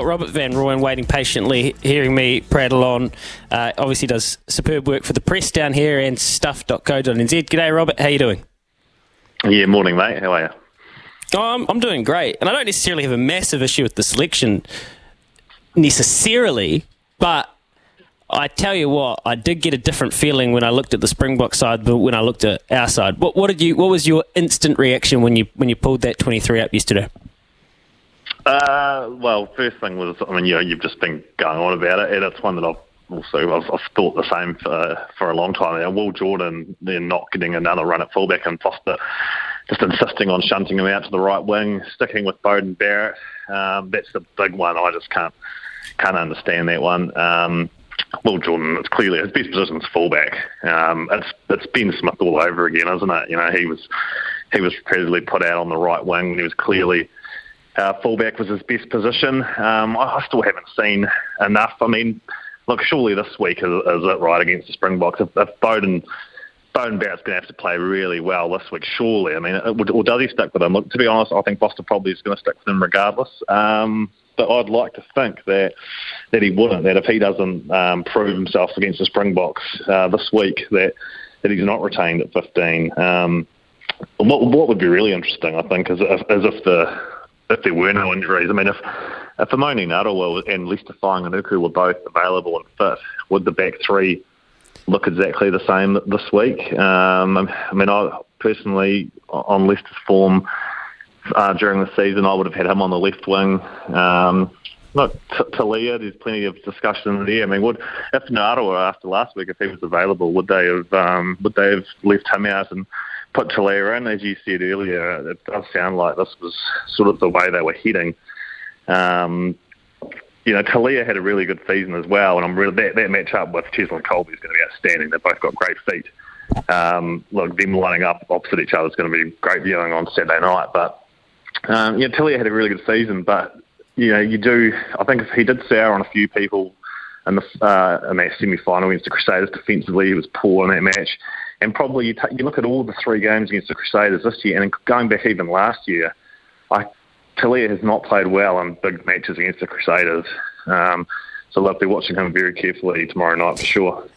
Got Robert Van Royen waiting patiently, hearing me prattle on. Uh, obviously, does superb work for the press down here and stuff.co.nz. G'day, Robert. How you doing? Yeah, morning, mate. How are you? Oh, I'm, I'm doing great, and I don't necessarily have a massive issue with the selection necessarily, but I tell you what, I did get a different feeling when I looked at the Springbok side but when I looked at our side. What, what did you? What was your instant reaction when you when you pulled that 23 up yesterday? Uh, well, first thing was, I mean, you know, you've just been going on about it, and it's one that I've also I've, I've thought the same for for a long time. Now, Will Jordan then not getting another run at fullback, and Foster just insisting on shunting him out to the right wing, sticking with Beauden Barrett. Um, that's the big one. I just can't can't understand that one. Um, Will Jordan, it's clearly his best position is fullback. Um, it's it's Ben Smith all over again, isn't it? You know, he was he was repeatedly put out on the right wing. He was clearly uh, fullback was his best position. Um, I, still haven't seen enough. I mean, look, surely this week is, is it right against the Springboks. If, if Beauden Beauden Barrett's going to have to play really well this week, surely. I mean, it, or does he stick with him? Look, to be honest, I think Foster probably is going to stick with him regardless. Um, but I'd like to think that that he wouldn't. That if he doesn't um, prove himself against the Springboks uh, this week, that that he's not retained at 15. Um, what, what would be really interesting, I think, is if, is if the if there were no injuries. I mean, if if Amoni Narawa and Leicester Fainga'anuku were both available and fit, would the back three look exactly the same this week? Um, I mean, I personally on Leicester's form uh, during the season, I would have had him on the left wing. Um, look, Telea, there's plenty of discussion there. I mean, would if Narawa after last week, if he was available, would they have um, would they have left him out and put Telea in? As you said earlier, it does sound like this was sort of the way they were heading. Um, you know, Telea had a really good season as well, and I'm really that, that match up with Cheslin Kolbe is going to be outstanding. They've both got great feet. Um, look, them lining up opposite each other is going to be great viewing on Saturday night. But um, yeah, Telea had a really good season, but you know, you do. I think he did sour on a few people in the uh, in that semi final against the Crusaders defensively. He was poor in that match, and probably you, t- you look at all the three games against the Crusaders this year, and going back even last year, I Telea has not played well in big matches against the Crusaders. Um, so I'll be watching him very carefully tomorrow night for sure.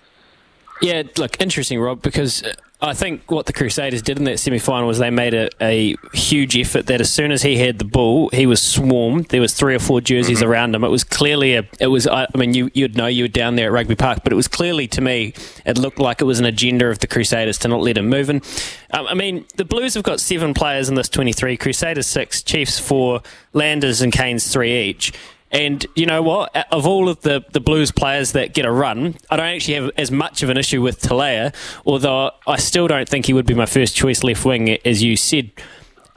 Yeah, look, interesting, Rob, because I think what the Crusaders did in that semi final was they made a, a, huge effort that as soon as he had the ball, he was swarmed. There was three or four jerseys mm-hmm. around him. It was clearly a. It was. I mean, you you'd know you were down there at Rugby Park, but it was clearly to me, it looked like it was an agenda of the Crusaders to not let him move. And um, I mean, the Blues have got seven players in this twenty three. Crusaders six, Chiefs four, Landers and Canes three each. And you know what? Of all of the, the Blues players that get a run, I don't actually have as much of an issue with Telea, although I still don't think he would be my first choice left wing, as you said.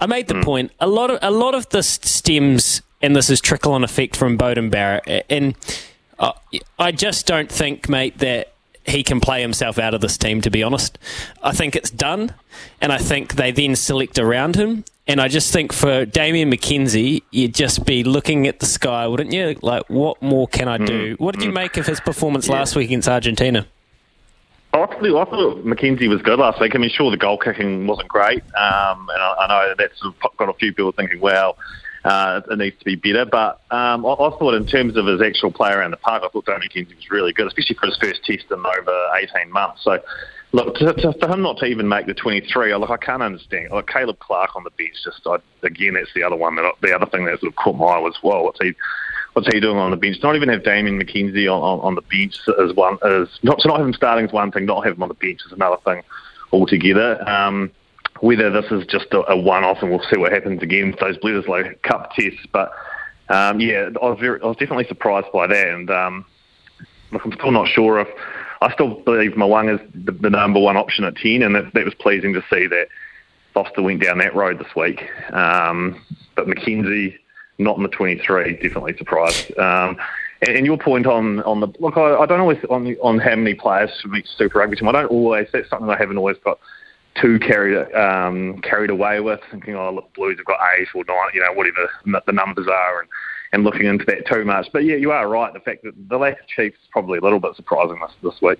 I made the mm. point. A lot of a lot of this stems, and this is trickle on effect from Beauden Barrett, and I just don't think, mate, that he can play himself out of this team, to be honest. I think it's done, and I think they then select around him. And I just think for Damian McKenzie, you'd just be looking at the sky, wouldn't you? Like, what more can I do? Mm, what did you mm. make of his performance yeah. last week against Argentina? I thought, I thought McKenzie was good last week. I mean, sure, the goal kicking wasn't great, um, and I, I know that's got a few people thinking, well, uh, it needs to be better. But um, I, I, thought, in terms of his actual play around the park, I thought Damian McKenzie was really good, especially for his first test in over 18 months. So Look, to, to, for him not to even make the 23, look, I can't understand. Like Caleb Clarke on the bench, just I, again, that's the other one that the other thing that sort of caught my eye was well. What's he, what's he doing on the bench? Not even have Damian McKenzie on, on, on the bench is one is not to not have him starting is one thing. Not have him on the bench is another thing altogether. Um, whether this is just a, a one-off and we'll see what happens again with those Bledisloe Cup tests, but um, yeah, I was very, I was definitely surprised by that, and um, look, I'm still not sure if I still believe Mo'unga is the, the, number one option at 10, and that, was pleasing to see that Foster went down that road this week. Um, but McKenzie, not in the 23, definitely surprised. Um, and, and your point on on the look, I, I don't always on on how many players should be Super Rugby team. I don't always. That's something I haven't always got too carried um, carried away with, thinking, oh, look, Blues have got eight or nine, you know, whatever the numbers are, and, and looking into that too much. But yeah, you are right. The fact that the lack of Chiefs is probably a little bit surprising this this week.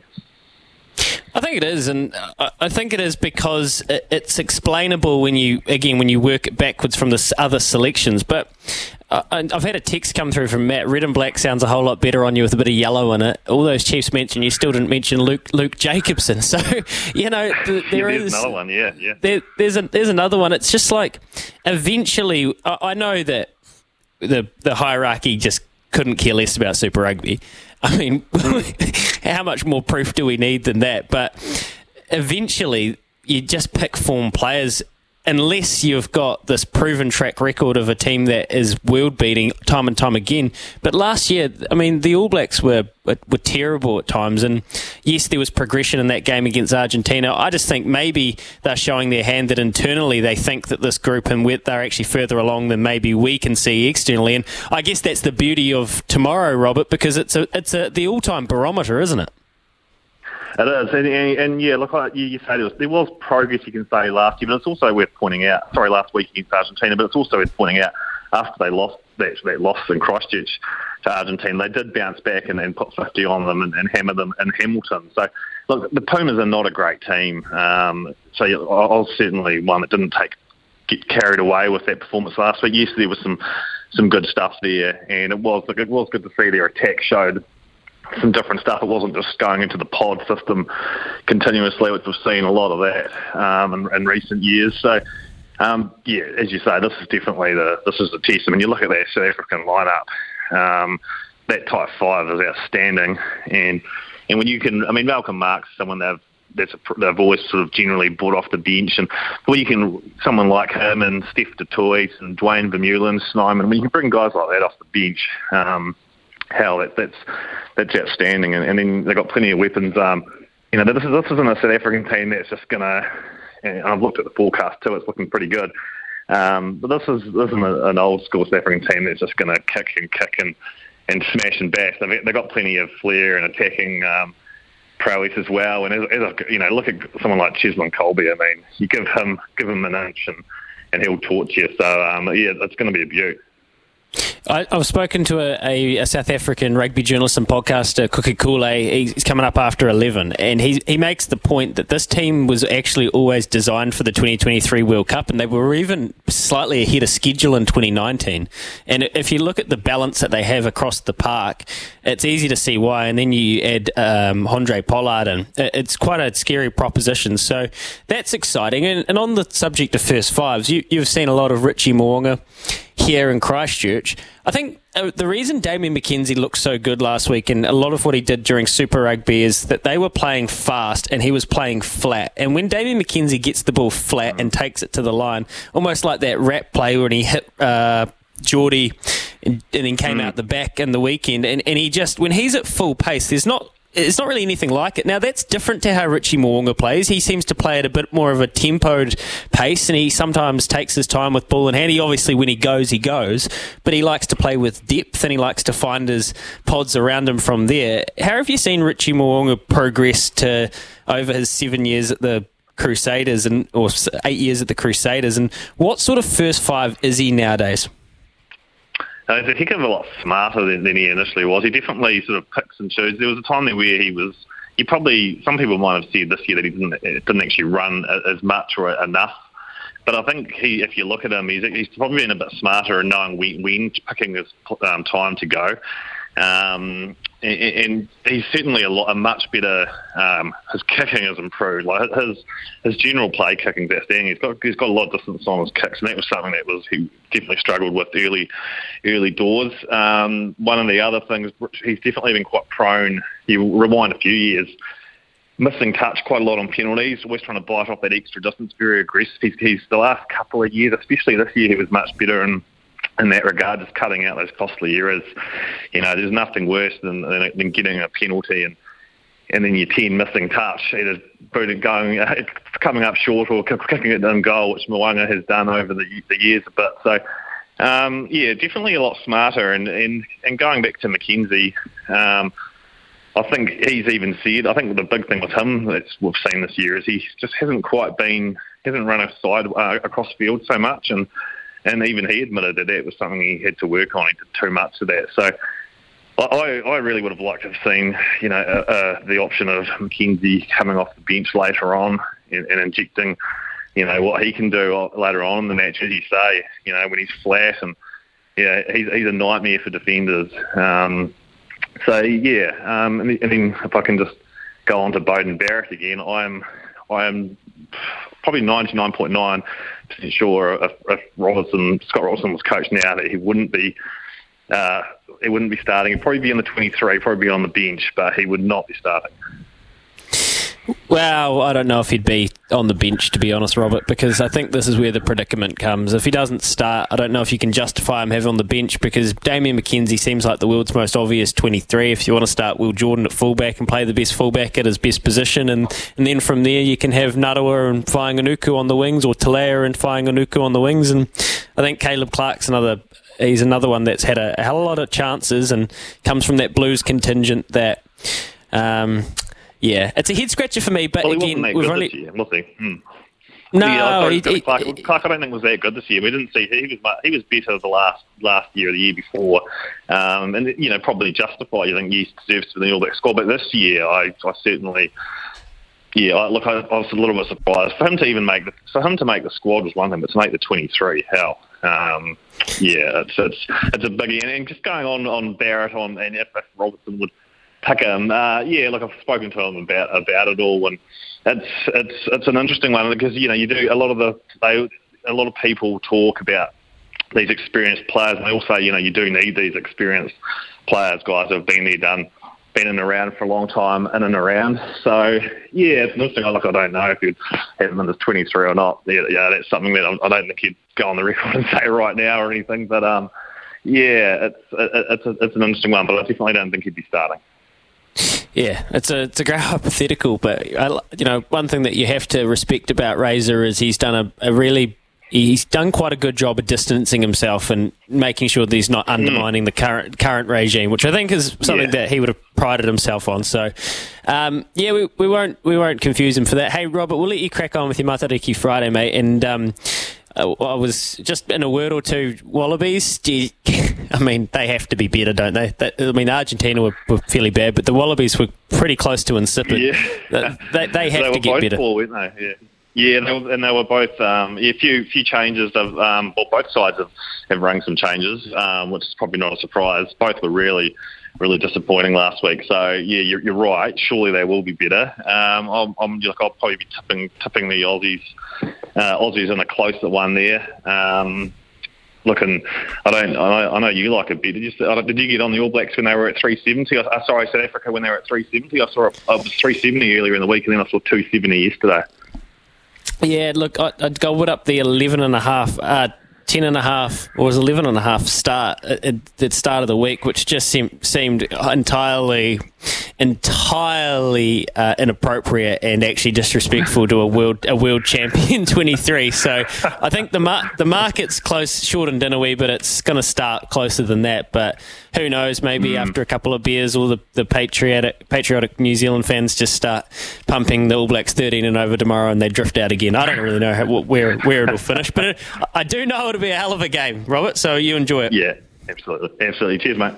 I think it is, and I think it is because it's explainable when you again when you work it backwards from the other selections. But uh, I've had a text come through from Matt. Red and black sounds a whole lot better on you with a bit of yellow in it. All those Chiefs mentioned, you still didn't mention Luke Luke Jacobson. So you know there yeah, is another one. Yeah, yeah. There, there's a, there's another one. It's just like eventually, I, I know that the the hierarchy just couldn't care less about Super Rugby. I mean, how much more proof do we need than that? But eventually, you just pick form players unless you've got this proven track record of a team that is world beating time and time again. But last year, I mean, the All Blacks were were terrible at times, and yes, there was progression in that game against Argentina. I just think maybe they're showing their hand that internally they think that this group and they're actually further along than maybe we can see externally. And I guess that's the beauty of tomorrow, Robert, because it's a it's a the all time barometer, isn't it? It is, and, and, and yeah, look, like you, you say there was, there was progress you can say last year, but it's also worth pointing out. Sorry, last week against Argentina, but it's also worth pointing out after they lost that, that loss in Christchurch to Argentina, they did bounce back and, and put 50 on them and, and hammer them in Hamilton. So, look, the Pumas are not a great team. Um, so I was certainly one that didn't take get carried away with that performance last week. Yes, there was some some good stuff there, and it was it was good to see their attack showed some different stuff. It wasn't just going into the pod system continuously, which we've seen a lot of that um, in, in recent years. So, um, yeah, as you say, this is definitely the this is the test. I mean, you look at that South African lineup. Um, that tight five is outstanding, and and when you can, I mean, Malcolm Marx, someone they've that's a, they've always sort of generally brought off the bench, and when you can, someone like him and Steph du Toit and Duane Vermeulen, Snyman, when you can bring guys like that off the bench. Um, hell, that, that's that's outstanding. And, and then they've got plenty of weapons. Um, you know, this is this isn't a South African team that's just gonna. And I've looked at the forecast too; it's looking pretty good. Um, but this is this isn't an old school South African team that's just going to kick and kick and, and smash and bash. They've, they've got plenty of flair and attacking um, prowess as well. And as, as you know, look at someone like Cheslin Kolbe. I mean, you give him give him an inch and, and he'll torch you. So um, yeah, it's going to be a beaut. I, have spoken to a, a, a, South African rugby journalist and podcaster, Kuki Kule. He's coming up after 11, and he, he makes the point that this team was actually always designed for the 2023 World Cup, and they were even slightly ahead of schedule in 2019. And if you look at the balance that they have across the park, it's easy to see why. And then you add um, Handré Pollard, and it's quite a scary proposition. So that's exciting. And, and on the subject of first fives, you, you've seen a lot of Richie Mo'unga here in Christchurch. I think uh, the reason Damian McKenzie looked so good last week, and a lot of what he did during Super Rugby, is that they were playing fast and he was playing flat. And when Damian McKenzie gets the ball flat and takes it to the line, almost like that wrap play when he hit. Uh, Jordie and, and, then came mm. out the back in the weekend and, and he just when he's at full pace there's not it's not really anything like it. Now, that's different to how Richie Mo'unga plays. He seems to play at a bit more of a tempoed pace, and he sometimes takes his time with ball in hand. He obviously, when he goes, he goes, but he likes to play with depth, and he likes to find his pods around him from there. How have you seen Richie Mo'unga progress to over his seven years at the Crusaders and or eight years at the Crusaders, and what sort of first five is he nowadays? Uh, he's a heck of a lot smarter than, than he initially was. He definitely sort of picks and chooses. There was a time there where he was. He probably some people might have said this year that he didn't didn't actually run as much or enough. But I think he, if you look at him, he's, he's probably been a bit smarter in knowing when, when picking his um, time to go. Um, and, he's certainly a, lot, a much better. Um, his kicking has improved. Like his his general play kicking outstanding. He's got he's got a lot of distance on his kicks, and that was something that was he definitely struggled with early early doors. Um, one of the other things, he's definitely been quite prone. You rewind a few years. Missing touch quite a lot on penalties, always trying to bite off that extra distance, very aggressive. He's, he's the last couple of years, especially this year, he was much better and in that regard, just cutting out those costly errors. You know, there's nothing worse than, than, than getting a penalty and and then your 10 missing touch, either booting going, coming up short or kicking it in goal, which Mo'unga has done over the, the years a bit. So Um, yeah, definitely a lot smarter. And, and, and going back to McKenzie, um, I think he's even said, I think the big thing with him that we've seen this year is he just hasn't quite been, hasn't run a side uh, across field so much. And, and even he admitted that that was something he had to work on. He did too much of that. So I, I really would have liked to have seen, you know, uh, uh, the option of McKenzie coming off the bench later on and, and injecting, you know, what he can do later on in the match, as you say, you know, when he's flat and yeah, he's he's a nightmare for defenders. Um, so yeah, um, and, then if I can just go on to Beauden Barrett again, I'm I'm probably 99.9 sure if, if Scott Robertson was coached now that he wouldn't be uh, he wouldn't be starting. He'd probably be in the 23, probably be on the bench, but he would not be starting. Well, I don't know if he'd be on the bench, to be honest, Robert, because I think this is where the predicament comes. If he doesn't start, I don't know if you can justify him having on the bench because Damian McKenzie seems like the world's most obvious 23. If you want to start Will Jordan at fullback and play the best fullback at his best position, and, and then from there you can have Narawa and Fainga'anuku on the wings, or Telea and Fainga'anuku on the wings, and I think Caleb Clarke's another he's another one that's had a, a hell of a lot of chances and comes from that Blues contingent that. Um, yeah, it's a head scratcher for me. But well, again, we've only year, see. Hmm. No, yeah, sorry, he, Clarke, he, Clarke, I don't think was that good this year. We didn't see he was he was better the last last year, the year before, um, and you know probably justify. You think he deserves to be the All Black squad, but this year I, I certainly. Yeah, I, look, I, I was a little bit surprised for him to even make the for him to make the squad was one thing, but to make the twenty three, hell, um, yeah, it's it's it's a biggie. And just going on on Barrett on and if Robertson would pick him, uh, yeah, look, I've spoken to him about about it all, and it's it's it's an interesting one because you know you do a lot of the they a lot of people talk about these experienced players, and they all say you know you do need these experienced players, guys who have been there, done been in and around for a long time, in and around. So yeah, it's interesting. Look, I don't know if you'd have him in his 23 or not. Yeah, yeah, that's something that I don't think he'd go on the record and say right now or anything. But um, yeah, it's it's a, it's an interesting one, but I definitely don't think he'd be starting. Yeah, it's a it's a great hypothetical, but I, you know one thing that you have to respect about Razor is he's done a, a really he's done quite a good job of distancing himself and making sure that he's not undermining mm. the current current regime, which I think is something yeah. that he would have prided himself on. So, um, yeah, we, we won't we won't confuse him for that. Hey, Robert, we'll let you crack on with your Matariki Friday, mate, and. Um, uh, I was just in a word or two. Wallabies, you, I mean, they have to be better, don't they? I mean, Argentina were, were, fairly bad, but the Wallabies were pretty close to insipid. Yeah. They, they have they to get better. Poor, weren't they? Yeah. Yeah, and they, were, and they were both um, a few few changes. Of, um, well, both sides have, have rung some changes, um, which is probably not a surprise. Both were really really disappointing last week. So yeah, you're, you're right. Surely they will be better. Um, I'm, I'm like I'll probably be tipping tipping the Aussies uh, Aussies in a closer one there. Um, looking, I don't, I know, I you like a bit. Did you, did you get on the All Blacks when they were at 370? Uh, sorry, South Africa when they were at 370. I saw it, was 370 earlier in the week, and then I saw 270 yesterday. Yeah, look, I, would go with up the 11 and a half. Uh, 10 and a half or was 11 and a half start at the start of the week which just seemed, seemed entirely entirely uh, inappropriate and actually disrespectful to a world a world champion 23. So I think the mar- the market's close, shortened in a wee but It's going to start closer than that, but who knows? Maybe mm. after a couple of beers, all the, the patriotic patriotic New Zealand fans just start pumping the All Blacks 13 and over tomorrow, and they drift out again. I don't really know how, where where it'll finish, but it, I do know it'll be a hell of a game, Robert. So you enjoy it. Yeah, absolutely, absolutely. Cheers, mate.